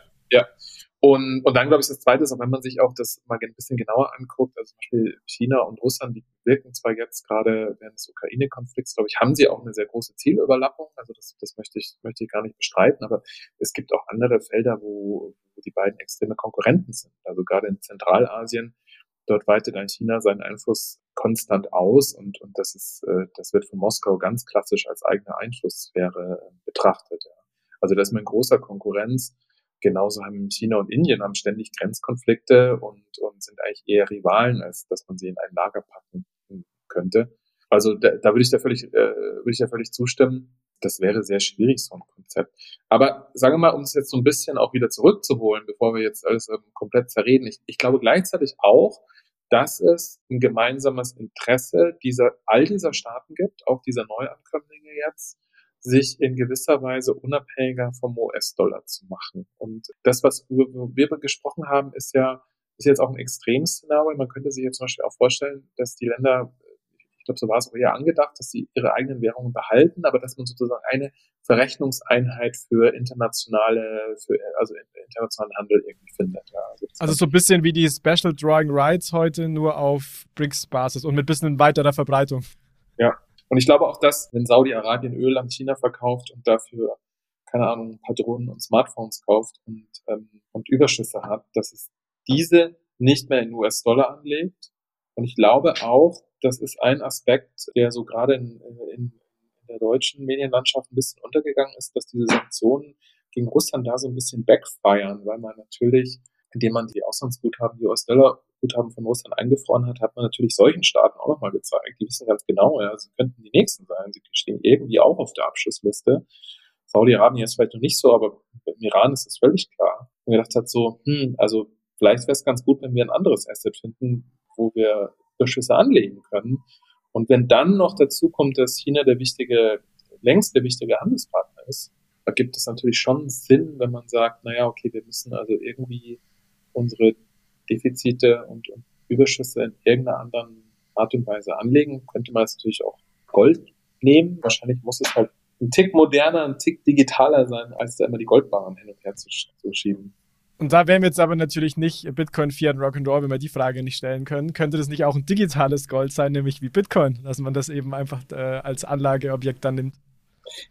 Und, und dann glaube ich, das Zweite ist, auch wenn man sich auch das mal ein bisschen genauer anguckt, also zum Beispiel China und Russland, die wirken zwar jetzt gerade während des Ukraine-Konflikts, glaube ich, haben sie auch eine sehr große Zielüberlappung, also das, das möchte, ich, möchte ich gar nicht bestreiten, aber es gibt auch andere Felder, wo, wo die beiden extreme Konkurrenten sind. Also gerade in Zentralasien, dort weitet ein China seinen Einfluss konstant aus und, und das ist, äh, das wird von Moskau ganz klassisch als eigene Einflusssphäre äh, betrachtet. Also das ist mit großer Konkurrenz genauso haben China und Indien haben ständig Grenzkonflikte und, und sind eigentlich eher Rivalen, als dass man sie in ein Lager packen könnte. Also da, da würde ich da völlig, äh, würde ich da völlig zustimmen. Das wäre sehr schwierig, so ein Konzept. Aber sagen wir mal, um es jetzt so ein bisschen auch wieder zurückzuholen, bevor wir jetzt alles ähm, komplett zerreden, ich, ich glaube gleichzeitig auch, dass es ein gemeinsames Interesse dieser, all dieser Staaten gibt, auch dieser Neuankömmlinge jetzt, sich in gewisser Weise unabhängiger vom US-Dollar zu machen. Und das, was wir gesprochen haben, ist ja ist jetzt auch ein Extremszenario. Man könnte sich jetzt zum Beispiel auch vorstellen, dass die Länder, ich glaube, so war es auch eher angedacht, dass sie ihre eigenen Währungen behalten, aber dass man sozusagen eine Verrechnungseinheit für internationale, für also internationalen Handel irgendwie findet. Ja, also, also so ein bisschen wie die Special Drawing Rights heute, nur auf BRICS-Basis und mit ein bisschen weiterer Verbreitung. Ja, und ich glaube auch, dass, wenn Saudi-Arabien Öl an China verkauft und dafür, keine Ahnung, ein paar Drohnen und Smartphones kauft und, ähm, und Überschüsse hat, dass es diese nicht mehr in US-Dollar anlegt. Und ich glaube auch, das ist ein Aspekt, der so gerade in, in, in der deutschen Medienlandschaft ein bisschen untergegangen ist, dass diese Sanktionen gegen Russland da so ein bisschen backfeiern, weil man natürlich, indem man die Auslandsguthaben, die US-Dollar Guthaben von Russland eingefroren hat, hat man natürlich solchen Staaten auch nochmal gezeigt. Die wissen ganz genau, ja, sie könnten die nächsten sein. Sie stehen irgendwie auch auf der Abschlussliste. Saudi-Arabien ist vielleicht noch nicht so, aber im Iran ist es völlig klar. Und gedacht hat so, hm, also vielleicht wäre es ganz gut, wenn wir ein anderes Asset finden, wo wir Überschüsse anlegen können. Und wenn dann noch dazu kommt, dass China der wichtige, längst der wichtige Handelspartner ist, da gibt es natürlich schon Sinn, wenn man sagt, naja, okay, wir müssen also irgendwie unsere Defizite und, Überschüsse in irgendeiner anderen Art und Weise anlegen. Könnte man es natürlich auch Gold nehmen. Wahrscheinlich muss es halt ein Tick moderner, ein Tick digitaler sein, als da immer die Goldbarren hin und her zu, zu schieben. Und da wären wir jetzt aber natürlich nicht Bitcoin, Fiat, Rock'n'Roll, wenn wir die Frage nicht stellen können. Könnte das nicht auch ein digitales Gold sein, nämlich wie Bitcoin, dass man das eben einfach äh, als Anlageobjekt dann nimmt?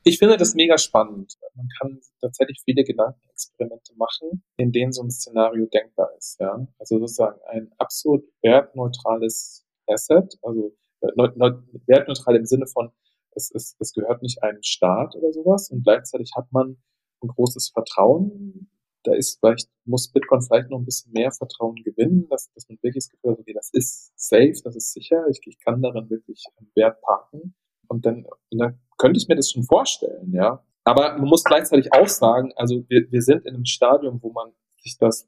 Ich finde das mega spannend. Man kann tatsächlich viele Gedankenexperimente machen, in denen so ein Szenario denkbar ist. Ja? Also sozusagen ein absolut wertneutrales Asset, also wertneutral im Sinne von, es, es, es gehört nicht einem Staat oder sowas und gleichzeitig hat man ein großes Vertrauen. Da ist vielleicht, muss Bitcoin vielleicht noch ein bisschen mehr Vertrauen gewinnen, dass, dass man wirklich das Gefühl hat, okay, das ist safe, das ist sicher, ich, ich kann darin wirklich Wert parken. Und dann, und dann könnte ich mir das schon vorstellen, ja. Aber man muss gleichzeitig auch sagen, also wir, wir sind in einem Stadium, wo man sich das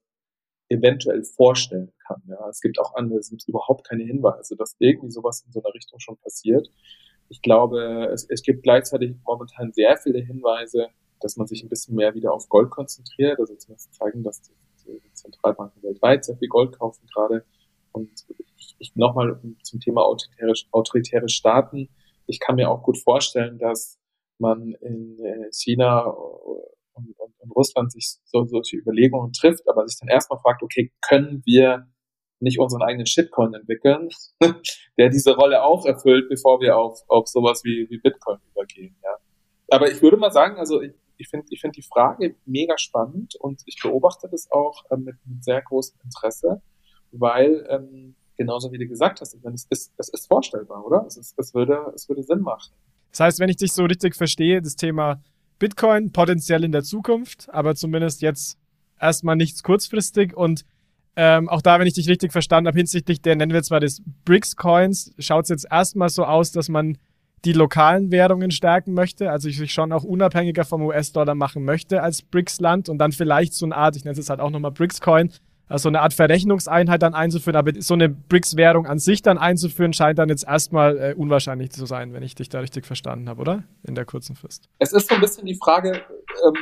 eventuell vorstellen kann. Ja. Es gibt auch andere, es gibt überhaupt keine Hinweise, dass irgendwie sowas in so einer Richtung schon passiert. Ich glaube, es, es gibt gleichzeitig momentan sehr viele Hinweise, dass man sich ein bisschen mehr wieder auf Gold konzentriert. Also zumindest zeigen, dass die, die Zentralbanken weltweit sehr viel Gold kaufen gerade. Und ich, ich nochmal zum Thema autoritäre, autoritäre Staaten. Ich kann mir auch gut vorstellen, dass man in äh, China und, und, und Russland sich so, solche Überlegungen trifft, aber sich dann erstmal fragt, okay, können wir nicht unseren eigenen Shitcoin entwickeln, der diese Rolle auch erfüllt, bevor wir auf, auf sowas wie, wie Bitcoin übergehen. Ja. Aber ich würde mal sagen, also ich, ich finde ich finde die Frage mega spannend und ich beobachte das auch äh, mit, mit sehr großem Interesse, weil ähm, genauso wie du gesagt hast, ich meine, es ist, es ist vorstellbar, oder? Es, ist, es, würde, es würde Sinn machen. Das heißt, wenn ich dich so richtig verstehe, das Thema Bitcoin potenziell in der Zukunft, aber zumindest jetzt erstmal nichts kurzfristig und ähm, auch da, wenn ich dich richtig verstanden habe, hinsichtlich der, nennen wir zwar des BRICS-Coins, schaut es jetzt erstmal so aus, dass man die lokalen Währungen stärken möchte, also sich schon auch unabhängiger vom US-Dollar machen möchte als BRICS-Land und dann vielleicht so eine Art, ich nenne es jetzt halt auch nochmal BRICS-Coin, also eine Art Verrechnungseinheit dann einzuführen, aber so eine BRICS-Währung an sich dann einzuführen, scheint dann jetzt erstmal äh, unwahrscheinlich zu sein, wenn ich dich da richtig verstanden habe, oder? In der kurzen Frist. Es ist so ein bisschen die Frage, ähm,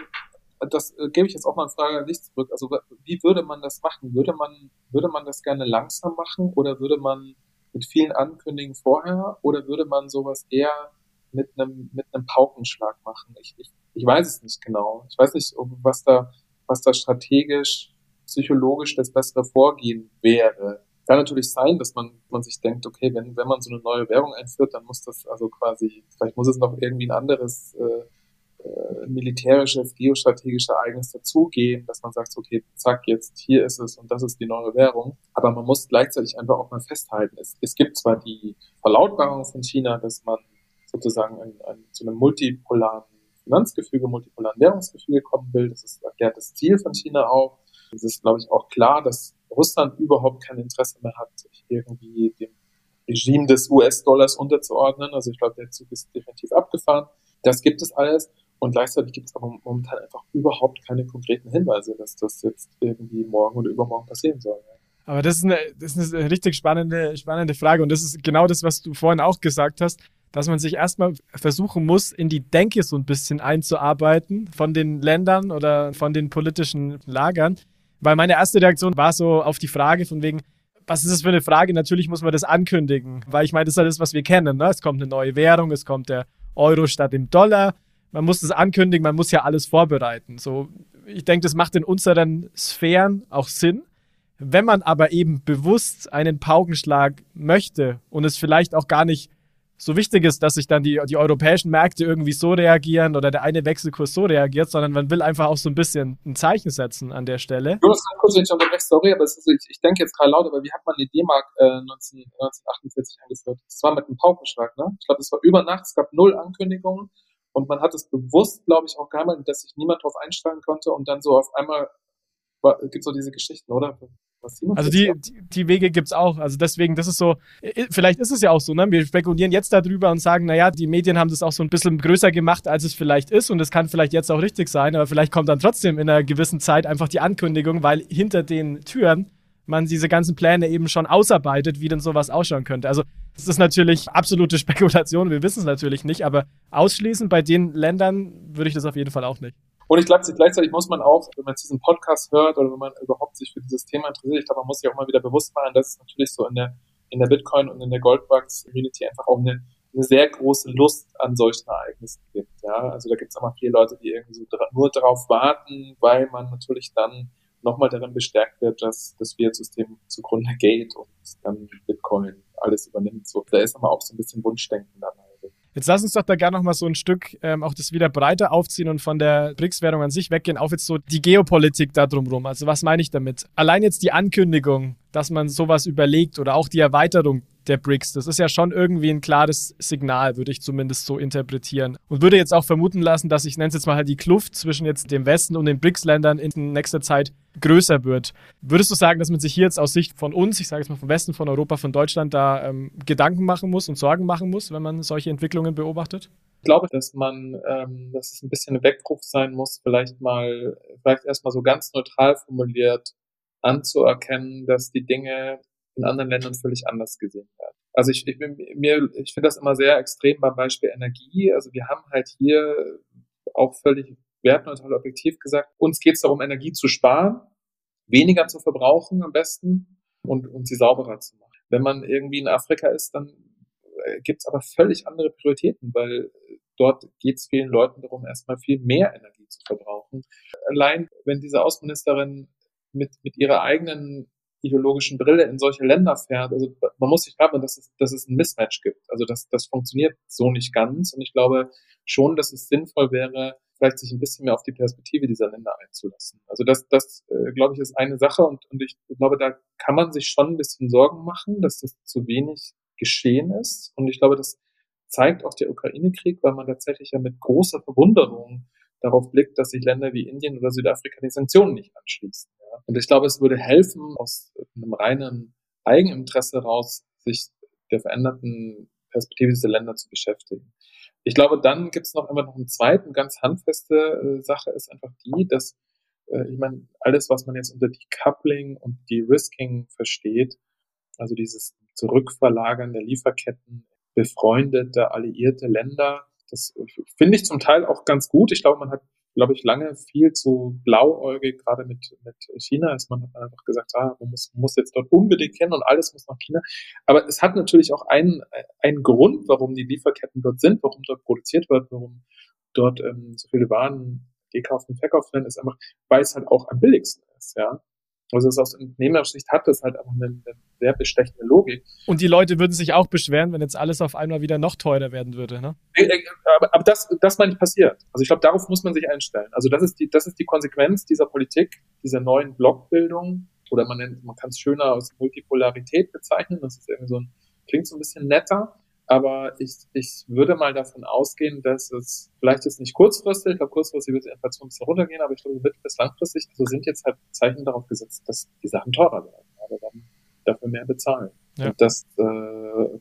das äh, gebe ich jetzt auch mal eine Frage an dich zurück. Also wie würde man das machen? Würde man, würde man das gerne langsam machen oder würde man mit vielen Ankündigungen vorher oder würde man sowas eher mit einem, mit einem Paukenschlag machen? Ich, ich, ich weiß es nicht genau. Ich weiß nicht, was da, was da strategisch, psychologisch das bessere Vorgehen wäre. Kann natürlich sein, dass man, man sich denkt, okay, wenn, wenn man so eine neue Währung einführt, dann muss das also quasi, vielleicht muss es noch irgendwie ein anderes äh, äh, militärisches, geostrategische Ereignis dazugehen, dass man sagt, okay, zack, jetzt hier ist es und das ist die neue Währung. Aber man muss gleichzeitig einfach auch mal festhalten, es, es gibt zwar die Verlautbarung von China, dass man sozusagen ein, ein, zu einem multipolaren Finanzgefüge, multipolaren Währungsgefüge kommen will. Das ist erklärt das Ziel von China auch. Es ist, glaube ich, auch klar, dass Russland überhaupt kein Interesse mehr hat, sich irgendwie dem Regime des US-Dollars unterzuordnen. Also ich glaube, der Zug ist definitiv abgefahren. Das gibt es alles. Und gleichzeitig gibt es aber momentan einfach überhaupt keine konkreten Hinweise, dass das jetzt irgendwie morgen oder übermorgen passieren soll. Aber das ist eine, das ist eine richtig spannende, spannende Frage. Und das ist genau das, was du vorhin auch gesagt hast, dass man sich erstmal versuchen muss, in die Denke so ein bisschen einzuarbeiten von den Ländern oder von den politischen Lagern. Weil meine erste Reaktion war so auf die Frage von wegen, was ist das für eine Frage? Natürlich muss man das ankündigen, weil ich meine, das ist das, was wir kennen. Ne? Es kommt eine neue Währung, es kommt der Euro statt dem Dollar man muss das ankündigen, man muss ja alles vorbereiten. So, ich denke, das macht in unseren Sphären auch Sinn. Wenn man aber eben bewusst einen Paukenschlag möchte und es vielleicht auch gar nicht so wichtig ist, dass sich dann die, die europäischen Märkte irgendwie so reagieren oder der eine Wechselkurs so reagiert, sondern man will einfach auch so ein bisschen ein Zeichen setzen an der Stelle. Jonas, kurz, wenn ich unterbreche, sorry, aber ist, ich, ich denke jetzt gerade laut, aber wie hat man die D-Mark äh, 1948 eingeführt? Das war mit einem Paukenschlag, ne? Ich glaube, das war über Nacht, es gab null Ankündigungen und man hat es bewusst, glaube ich, auch geheim, dass sich niemand darauf einstellen konnte und dann so auf einmal gibt so diese Geschichten, oder? Also die, die, die Wege gibt's auch. Also deswegen, das ist so, vielleicht ist es ja auch so, ne? Wir spekulieren jetzt darüber und sagen, naja, die Medien haben das auch so ein bisschen größer gemacht, als es vielleicht ist. Und es kann vielleicht jetzt auch richtig sein, aber vielleicht kommt dann trotzdem in einer gewissen Zeit einfach die Ankündigung, weil hinter den Türen man diese ganzen Pläne eben schon ausarbeitet, wie denn sowas ausschauen könnte. Also es ist natürlich absolute Spekulation, wir wissen es natürlich nicht, aber ausschließen bei den Ländern würde ich das auf jeden Fall auch nicht. Und ich glaube, gleichzeitig muss man auch, wenn man jetzt diesen Podcast hört oder wenn man überhaupt sich für dieses Thema interessiert, ich glaube, man muss sich auch mal wieder bewusst machen, dass es natürlich so in der, in der Bitcoin und in der Goldbugs-Community einfach auch eine, eine sehr große Lust an solchen Ereignissen gibt. Ja, also da gibt es immer viele Leute, die irgendwie so nur darauf warten, weil man natürlich dann nochmal darin bestärkt wird, dass das Fiat-System zugrunde geht und dann Bitcoin alles übernimmt. So, da ist aber auch so ein bisschen Wunschdenken dabei. Jetzt lass uns doch da gerne noch mal so ein Stück ähm, auch das wieder breiter aufziehen und von der BRICS-Währung an sich weggehen, auf jetzt so die Geopolitik da drumherum. Also was meine ich damit? Allein jetzt die Ankündigung, dass man sowas überlegt oder auch die Erweiterung der BRICS. Das ist ja schon irgendwie ein klares Signal, würde ich zumindest so interpretieren. Und würde jetzt auch vermuten lassen, dass ich nenne es jetzt mal halt die Kluft zwischen jetzt dem Westen und den BRICS-Ländern in nächster Zeit größer wird. Würdest du sagen, dass man sich hier jetzt aus Sicht von uns, ich sage jetzt mal vom Westen, von Europa, von Deutschland, da ähm, Gedanken machen muss und Sorgen machen muss, wenn man solche Entwicklungen beobachtet? Ich glaube, dass man, ähm, dass es ein bisschen ein Weckruf sein muss, vielleicht mal, vielleicht erstmal so ganz neutral formuliert anzuerkennen, dass die Dinge in anderen Ländern völlig anders gesehen werden. Also ich, ich, mir, ich finde das immer sehr extrem beim Beispiel Energie. Also wir haben halt hier auch völlig wertneutral objektiv gesagt, uns geht es darum, Energie zu sparen, weniger zu verbrauchen am besten und, und sie sauberer zu machen. Wenn man irgendwie in Afrika ist, dann äh, gibt es aber völlig andere Prioritäten, weil dort geht es vielen Leuten darum, erstmal viel mehr Energie zu verbrauchen. Allein wenn diese Außenministerin mit, mit ihrer eigenen ideologischen Brille in solche Länder fährt. Also man muss sich haben, dass es, dass es ein Mismatch gibt. Also das, das funktioniert so nicht ganz. Und ich glaube schon, dass es sinnvoll wäre, vielleicht sich ein bisschen mehr auf die Perspektive dieser Länder einzulassen. Also das, das äh, glaube ich, ist eine Sache und, und ich glaube, da kann man sich schon ein bisschen Sorgen machen, dass das zu wenig geschehen ist. Und ich glaube, das zeigt auch der Ukraine-Krieg, weil man tatsächlich ja mit großer Verwunderung darauf blickt, dass sich Länder wie Indien oder Südafrika die Sanktionen nicht anschließen. Ja. Und ich glaube, es würde helfen, aus einem reinen Eigeninteresse heraus, sich der veränderten Perspektive dieser Länder zu beschäftigen. Ich glaube, dann gibt es noch immer noch einen zweiten, ganz handfeste äh, Sache, ist einfach die, dass äh, ich meine, alles, was man jetzt unter Decoupling und De-Risking versteht, also dieses Zurückverlagern der Lieferketten, befreundete, alliierte Länder, das finde ich zum Teil auch ganz gut. Ich glaube, man hat, glaube ich, lange viel zu blauäugig, gerade mit, mit China ist. Man hat einfach gesagt, ah, man muss, muss jetzt dort unbedingt hin und alles muss nach China. Aber es hat natürlich auch einen, einen Grund, warum die Lieferketten dort sind, warum dort produziert wird, warum dort ähm, so viele Waren gekauft und verkauft werden, ist einfach, weil es halt auch am billigsten ist, ja. Also es aus Unternehmersicht hat das halt einfach eine, eine, sehr bestechende Logik. Und die Leute würden sich auch beschweren, wenn jetzt alles auf einmal wieder noch teurer werden würde, ne? Äh, aber, aber das, das meine ich passiert. Also ich glaube, darauf muss man sich einstellen. Also das ist die, das ist die Konsequenz dieser Politik, dieser neuen Blockbildung. Oder man nennt, man kann es schöner als Multipolarität bezeichnen. Das ist irgendwie so ein, klingt so ein bisschen netter. Aber ich, ich würde mal davon ausgehen, dass es vielleicht ist nicht kurzfristig, ich glaube kurzfristig wird die Inflation ein bisschen runtergehen, aber ich glaube mittel- bis langfristig, also sind jetzt halt Zeichen darauf gesetzt, dass die Sachen teurer werden, aber dann dafür mehr bezahlen. Ja. Und das äh,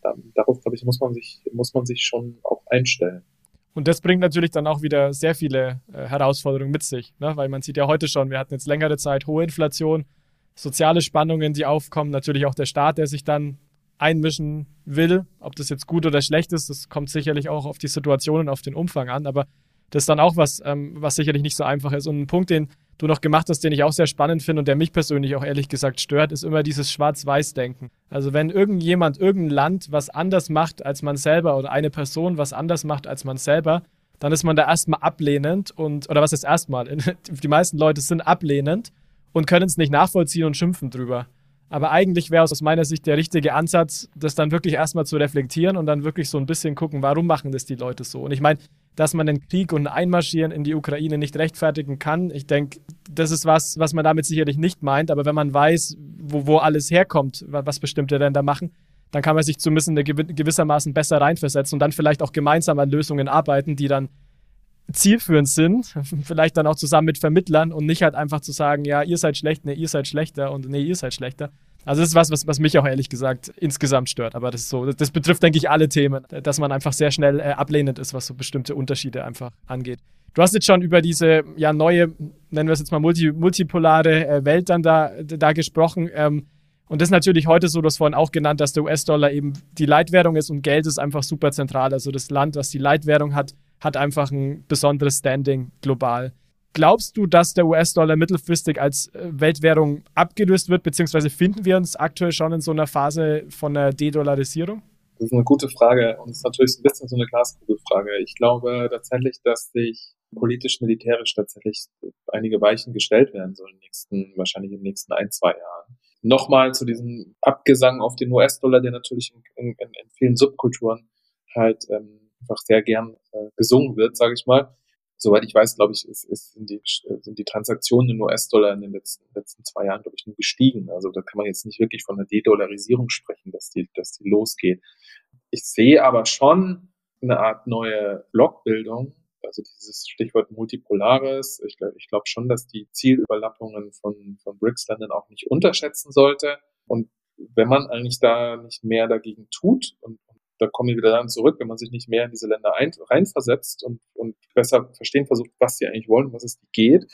dann, darauf, glaube ich, muss man sich, muss man sich schon auch einstellen. Und das bringt natürlich dann auch wieder sehr viele äh, Herausforderungen mit sich, ne? weil man sieht ja heute schon, wir hatten jetzt längere Zeit hohe Inflation, soziale Spannungen, die aufkommen, natürlich auch der Staat, der sich dann einmischen will. Ob das jetzt gut oder schlecht ist, das kommt sicherlich auch auf die Situation und auf den Umfang an. Aber das ist dann auch was, ähm, was sicherlich nicht so einfach ist. Und ein Punkt, den du noch gemacht hast, den ich auch sehr spannend finde und der mich persönlich auch ehrlich gesagt stört, ist immer dieses Schwarz-Weiß-Denken. Also wenn irgendjemand, irgendein Land was anders macht als man selber oder eine Person was anders macht als man selber, dann ist man da erstmal ablehnend und, oder was ist erstmal? Die meisten Leute sind ablehnend und können es nicht nachvollziehen und schimpfen drüber. Aber eigentlich wäre es aus meiner Sicht der richtige Ansatz, das dann wirklich erstmal zu reflektieren und dann wirklich so ein bisschen gucken, warum machen das die Leute so? Und ich meine, dass man den Krieg und Einmarschieren in die Ukraine nicht rechtfertigen kann, ich denke, das ist was, was man damit sicherlich nicht meint. Aber wenn man weiß, wo, wo alles herkommt, was bestimmte Länder machen, dann kann man sich zumindest gewissermaßen besser reinversetzen und dann vielleicht auch gemeinsam an Lösungen arbeiten, die dann zielführend sind, vielleicht dann auch zusammen mit Vermittlern und nicht halt einfach zu sagen, ja, ihr seid schlecht, nee, ihr seid schlechter und nee, ihr seid schlechter. Also das ist was, was, was mich auch ehrlich gesagt insgesamt stört. Aber das ist so, das, betrifft, denke ich, alle Themen, dass man einfach sehr schnell äh, ablehnend ist, was so bestimmte Unterschiede einfach angeht. Du hast jetzt schon über diese ja neue, nennen wir es jetzt mal multi, multipolare äh, Welt dann da, da gesprochen. Ähm, und das ist natürlich heute so, du hast vorhin auch genannt, dass der US-Dollar eben die Leitwährung ist und Geld ist einfach super zentral. Also das Land, was die Leitwährung hat, hat einfach ein besonderes Standing global. Glaubst du, dass der US-Dollar mittelfristig als äh, Weltwährung abgelöst wird, beziehungsweise finden wir uns aktuell schon in so einer Phase von einer De-Dollarisierung? Das ist eine gute Frage und es ist natürlich ein bisschen so eine Glaskugelfrage. Ich glaube tatsächlich, dass sich politisch-militärisch tatsächlich einige Weichen gestellt werden sollen, nächsten, wahrscheinlich in den nächsten ein, zwei Jahren. Nochmal zu diesem Abgesang auf den US-Dollar, der natürlich in, in, in vielen Subkulturen halt ähm, einfach sehr gern äh, gesungen wird, sage ich mal. Soweit ich weiß, glaube ich, ist, ist, sind, die, sind die Transaktionen in US-Dollar in den letzten, letzten zwei Jahren, glaube ich, nur gestiegen. Also da kann man jetzt nicht wirklich von einer De-Dollarisierung sprechen, dass die, dass die losgeht. Ich sehe aber schon eine Art neue Blockbildung, also dieses Stichwort Multipolares. Ich glaube ich glaub schon, dass die Zielüberlappungen von, von BRICS-Ländern auch nicht unterschätzen sollte. Und wenn man eigentlich da nicht mehr dagegen tut, und da komme ich wieder dann zurück, wenn man sich nicht mehr in diese Länder ein, reinversetzt und, und besser verstehen versucht, was sie eigentlich wollen, was es geht,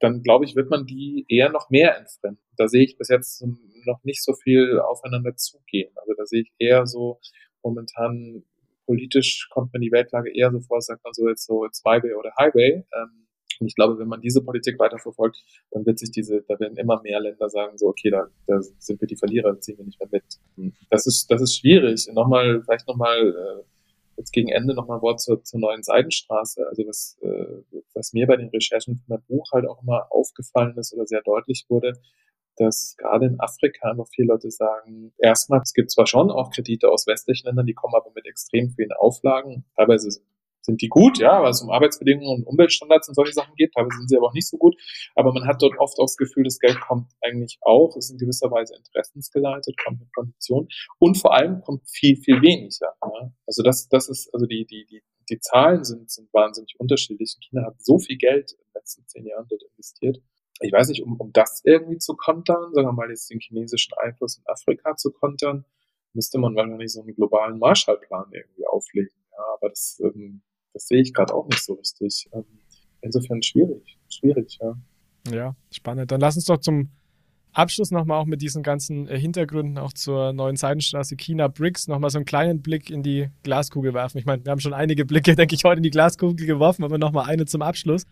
dann glaube ich, wird man die eher noch mehr entfremden. Da sehe ich bis jetzt noch nicht so viel aufeinander zugehen. Also da sehe ich eher so momentan politisch kommt mir die Weltlage eher so vor, sagt man so jetzt so Zwei-Way oder Highway. Ähm, und ich glaube, wenn man diese Politik weiterverfolgt, dann wird sich diese, da werden immer mehr Länder sagen, so, okay, da, da sind wir die Verlierer, ziehen wir nicht mehr mit. Das ist, das ist schwierig. Nochmal, vielleicht nochmal, äh, jetzt gegen Ende nochmal ein Wort zur, zur neuen Seidenstraße. Also was, äh, was mir bei den Recherchen von meinem Buch halt auch immer aufgefallen ist oder sehr deutlich wurde, dass gerade in Afrika einfach viele Leute sagen, erstmal, es gibt zwar schon auch Kredite aus westlichen Ländern, die kommen aber mit extrem vielen Auflagen. Teilweise sind die gut, ja, weil es um Arbeitsbedingungen und Umweltstandards und solche Sachen geht. Teilweise sind sie aber auch nicht so gut. Aber man hat dort oft auch das Gefühl, das Geld kommt eigentlich auch, ist in gewisser Weise interessensgeleitet, kommt mit Konditionen und vor allem kommt viel, viel weniger. Ja. Also das, das ist, also die, die, die, die Zahlen sind, sind wahnsinnig unterschiedlich. China hat so viel Geld in den letzten zehn Jahren dort investiert. Ich weiß nicht, um, um das irgendwie zu kontern, sagen wir mal jetzt den chinesischen Einfluss in Afrika zu kontern, müsste man wahrscheinlich so einen globalen Marshallplan irgendwie auflegen. Ja, aber das ähm, das sehe ich gerade auch nicht so richtig. Ähm, insofern schwierig, schwierig, ja. Ja, spannend. Dann lass uns doch zum Abschluss nochmal auch mit diesen ganzen äh, Hintergründen auch zur neuen Seidenstraße China BRICS nochmal so einen kleinen Blick in die Glaskugel werfen. Ich meine, wir haben schon einige Blicke, denke ich, heute in die Glaskugel geworfen, aber nochmal eine zum Abschluss.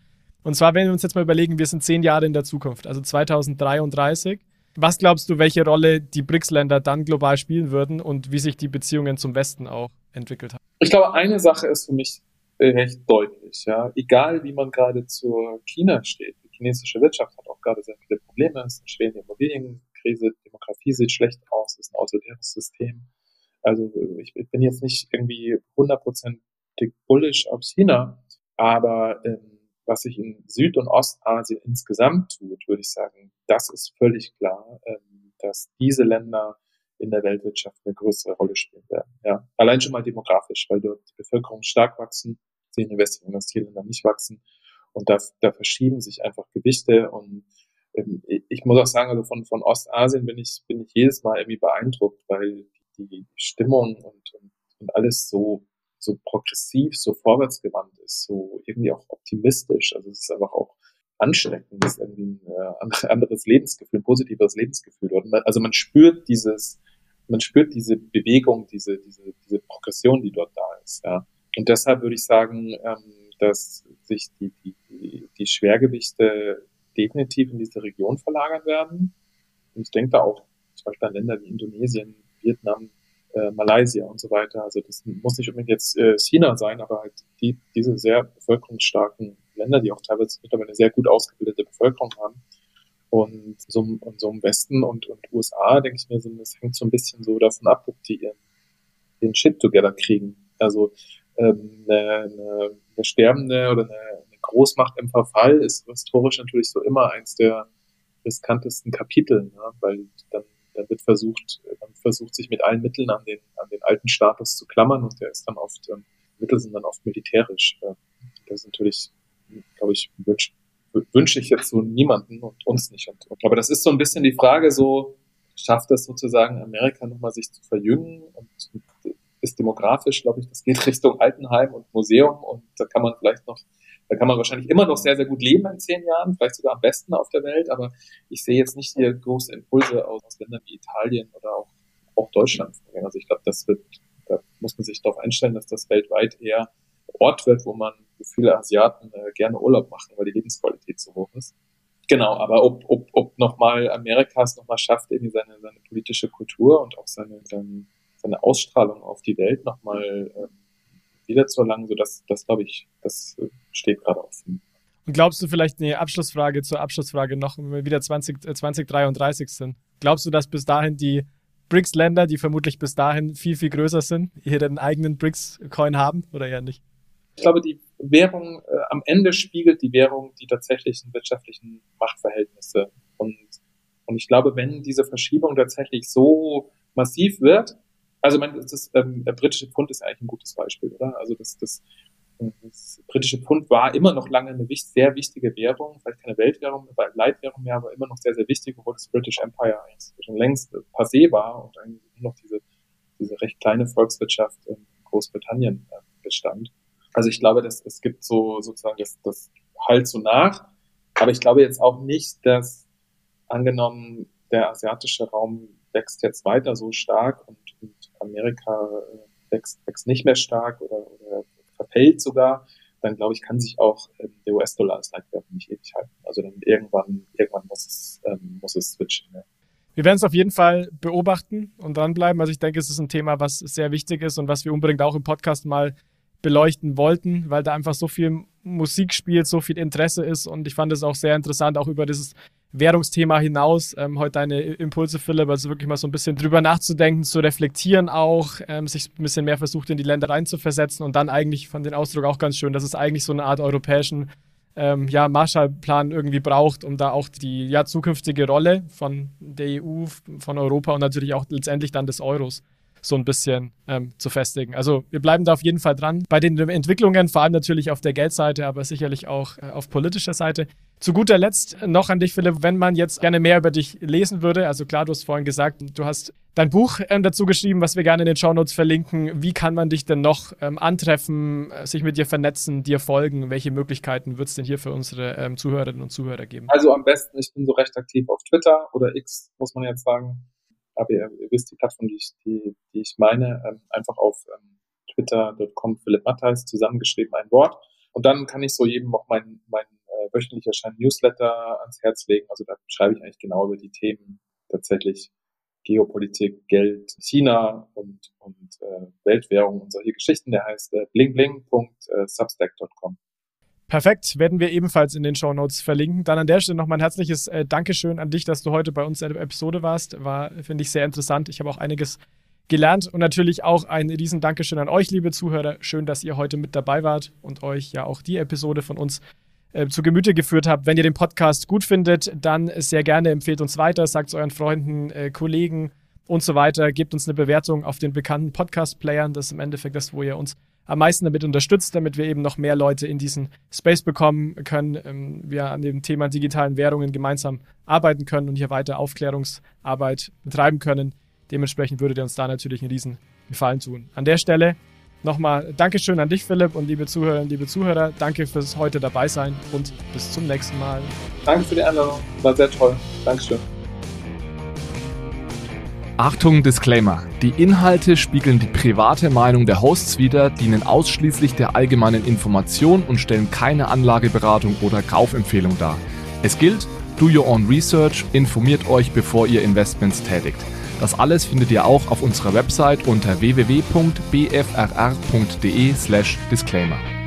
Und zwar, wenn wir uns jetzt mal überlegen, wir sind zehn Jahre in der Zukunft, also 2033. Was glaubst du, welche Rolle die BRICS-Länder dann global spielen würden und wie sich die Beziehungen zum Westen auch entwickelt haben? Ich glaube, eine Sache ist für mich recht deutlich. Ja, egal wie man gerade zur China steht. Die chinesische Wirtschaft hat auch gerade sehr viele Probleme. Es ist eine schwere Immobilienkrise, Demografie sieht schlecht aus, es ist ein autoritäres System. Also ich, ich bin jetzt nicht irgendwie hundertprozentig bullish auf China, aber ähm, was sich in Süd- und Ostasien insgesamt tut, würde ich sagen, das ist völlig klar, ähm, dass diese Länder in der Weltwirtschaft eine größere Rolle spielen werden. Ja, allein schon mal demografisch, weil dort die Bevölkerung stark wachsen, sie in den westlichen Industrieländern nicht wachsen. Und da, da verschieben sich einfach Gewichte. Und ähm, ich muss auch sagen, also von, von Ostasien bin ich, bin ich jedes Mal irgendwie beeindruckt, weil die, Stimmung und, und, und alles so, so progressiv, so vorwärtsgewandt ist, so irgendwie auch optimistisch. Also es ist einfach auch ansteckend, es ist irgendwie ein äh, anderes Lebensgefühl, ein positiveres Lebensgefühl dort. Also man spürt dieses, man spürt diese Bewegung, diese, diese, diese Progression, die dort da ist. Ja. Und deshalb würde ich sagen, ähm, dass sich die, die, die Schwergewichte definitiv in diese Region verlagern werden. Und ich denke da auch zum Beispiel an Länder wie Indonesien, Vietnam, äh, Malaysia und so weiter. Also das muss nicht unbedingt jetzt äh, China sein, aber halt die, diese sehr bevölkerungsstarken Länder, die auch teilweise mittlerweile eine sehr gut ausgebildete Bevölkerung haben. Und so, und so im Westen und, und USA, denke ich mir, so, das hängt so ein bisschen so davon ab, ob die ihren, den Shit together kriegen. Also ähm, eine, eine, eine sterbende oder eine, eine Großmacht im Verfall ist historisch natürlich so immer eins der riskantesten Kapitel, ne? weil dann, dann wird versucht, dann versucht sich mit allen Mitteln an den, an den alten Status zu klammern und der ist dann oft, ähm, Mittel sind dann oft militärisch. Äh, das ist natürlich, glaube ich, wünsche wünsch ich jetzt so niemanden und uns nicht. Und, aber das ist so ein bisschen die Frage, so schafft es sozusagen Amerika nochmal sich zu verjüngen und ist demografisch, glaube ich, das geht Richtung Altenheim und Museum und da kann man vielleicht noch, da kann man wahrscheinlich immer noch sehr, sehr gut leben in zehn Jahren, vielleicht sogar am besten auf der Welt, aber ich sehe jetzt nicht hier große Impulse aus, aus Ländern wie Italien oder auch, auch Deutschland. Also ich glaube, das wird, da muss man sich darauf einstellen, dass das weltweit eher Ort wird, wo man, viele Asiaten äh, gerne Urlaub machen, weil die Lebensqualität so hoch ist. Genau, aber ob, ob, ob nochmal Amerika es nochmal schafft, irgendwie seine, seine politische Kultur und auch seine, seine seine Ausstrahlung auf die Welt nochmal äh, wieder zu erlangen, so dass das glaube ich, das äh, steht gerade offen. Und glaubst du vielleicht eine Abschlussfrage zur Abschlussfrage noch, wenn wir wieder 20, äh, 2033 sind? Glaubst du, dass bis dahin die BRICS-Länder, die vermutlich bis dahin viel, viel größer sind, ihren eigenen BRICS-Coin haben oder eher nicht? Ich glaube, die Währung äh, am Ende spiegelt die Währung die tatsächlichen wirtschaftlichen Machtverhältnisse. Und, und ich glaube, wenn diese Verschiebung tatsächlich so massiv wird, also mein, das, ähm, der britische Pfund ist eigentlich ein gutes Beispiel, oder? Also das, das, das britische Pfund war immer noch lange eine sehr wichtige Währung, vielleicht keine Weltwährung, Leitwährung mehr, aber immer noch sehr, sehr wichtig, obwohl das British Empire eigentlich schon längst passé war und eigentlich nur noch diese, diese recht kleine Volkswirtschaft in Großbritannien äh, bestand. Also ich glaube, dass es gibt so sozusagen das, das halt so nach. Aber ich glaube jetzt auch nicht, dass angenommen der asiatische Raum wächst jetzt weiter so stark und, und Amerika äh, wächst, wächst nicht mehr stark oder, oder verfällt sogar, dann glaube ich, kann sich auch ähm, der US-Dollar als Leitwert nicht ewig halten. Also dann irgendwann, irgendwann muss es, ähm, muss es switchen. Ja. Wir werden es auf jeden Fall beobachten und dranbleiben. Also ich denke, es ist ein Thema, was sehr wichtig ist und was wir unbedingt auch im Podcast mal beleuchten wollten, weil da einfach so viel Musik spielt, so viel Interesse ist und ich fand es auch sehr interessant, auch über dieses Währungsthema hinaus, ähm, heute deine Impulse, Philipp, also wirklich mal so ein bisschen drüber nachzudenken, zu reflektieren auch, ähm, sich ein bisschen mehr versucht, in die Länder reinzuversetzen und dann eigentlich von den Ausdruck auch ganz schön, dass es eigentlich so eine Art europäischen ähm, ja, Marshallplan irgendwie braucht, um da auch die ja, zukünftige Rolle von der EU, von Europa und natürlich auch letztendlich dann des Euros so ein bisschen ähm, zu festigen. Also wir bleiben da auf jeden Fall dran. Bei den Entwicklungen, vor allem natürlich auf der Geldseite, aber sicherlich auch äh, auf politischer Seite. Zu guter Letzt noch an dich, Philipp, wenn man jetzt gerne mehr über dich lesen würde. Also klar, du hast vorhin gesagt, du hast dein Buch ähm, dazu geschrieben, was wir gerne in den Shownotes verlinken. Wie kann man dich denn noch ähm, antreffen, äh, sich mit dir vernetzen, dir folgen? Welche Möglichkeiten wird es denn hier für unsere ähm, Zuhörerinnen und Zuhörer geben? Also am besten, ich bin so recht aktiv auf Twitter oder X, muss man jetzt sagen aber ihr, ihr, wisst die Plattform, die ich, die, die ich meine, ähm, einfach auf ähm, twitter.com Philipp Mattheis zusammengeschrieben ein Wort. Und dann kann ich so jedem auch mein, mein äh, wöchentlich erscheinenden Newsletter ans Herz legen. Also da schreibe ich eigentlich genau über die Themen tatsächlich Geopolitik, Geld, China und, und äh, Weltwährung und solche Geschichten. Der heißt äh, blingbling.substack.com. Perfekt, werden wir ebenfalls in den Show Notes verlinken. Dann an der Stelle nochmal ein herzliches äh, Dankeschön an dich, dass du heute bei uns in der Episode warst. War, finde ich, sehr interessant. Ich habe auch einiges gelernt und natürlich auch ein riesen Dankeschön an euch, liebe Zuhörer. Schön, dass ihr heute mit dabei wart und euch ja auch die Episode von uns äh, zu Gemüte geführt habt. Wenn ihr den Podcast gut findet, dann sehr gerne empfehlt uns weiter, sagt es euren Freunden, äh, Kollegen und so weiter. Gebt uns eine Bewertung auf den bekannten Podcast-Playern. Das ist im Endeffekt das, wo ihr uns am meisten damit unterstützt, damit wir eben noch mehr Leute in diesen Space bekommen können, ähm, wir an dem Thema digitalen Währungen gemeinsam arbeiten können und hier weiter Aufklärungsarbeit betreiben können. Dementsprechend würde der uns da natürlich einen riesen Gefallen tun. An der Stelle nochmal Dankeschön an dich, Philipp, und liebe Zuhörerinnen, liebe Zuhörer. Danke fürs heute dabei sein und bis zum nächsten Mal. Danke für die Einladung. War sehr toll. Dankeschön. Achtung, Disclaimer. Die Inhalte spiegeln die private Meinung der Hosts wider, dienen ausschließlich der allgemeinen Information und stellen keine Anlageberatung oder Kaufempfehlung dar. Es gilt, do your own research, informiert euch, bevor ihr Investments tätigt. Das alles findet ihr auch auf unserer Website unter www.bfrr.de/disclaimer.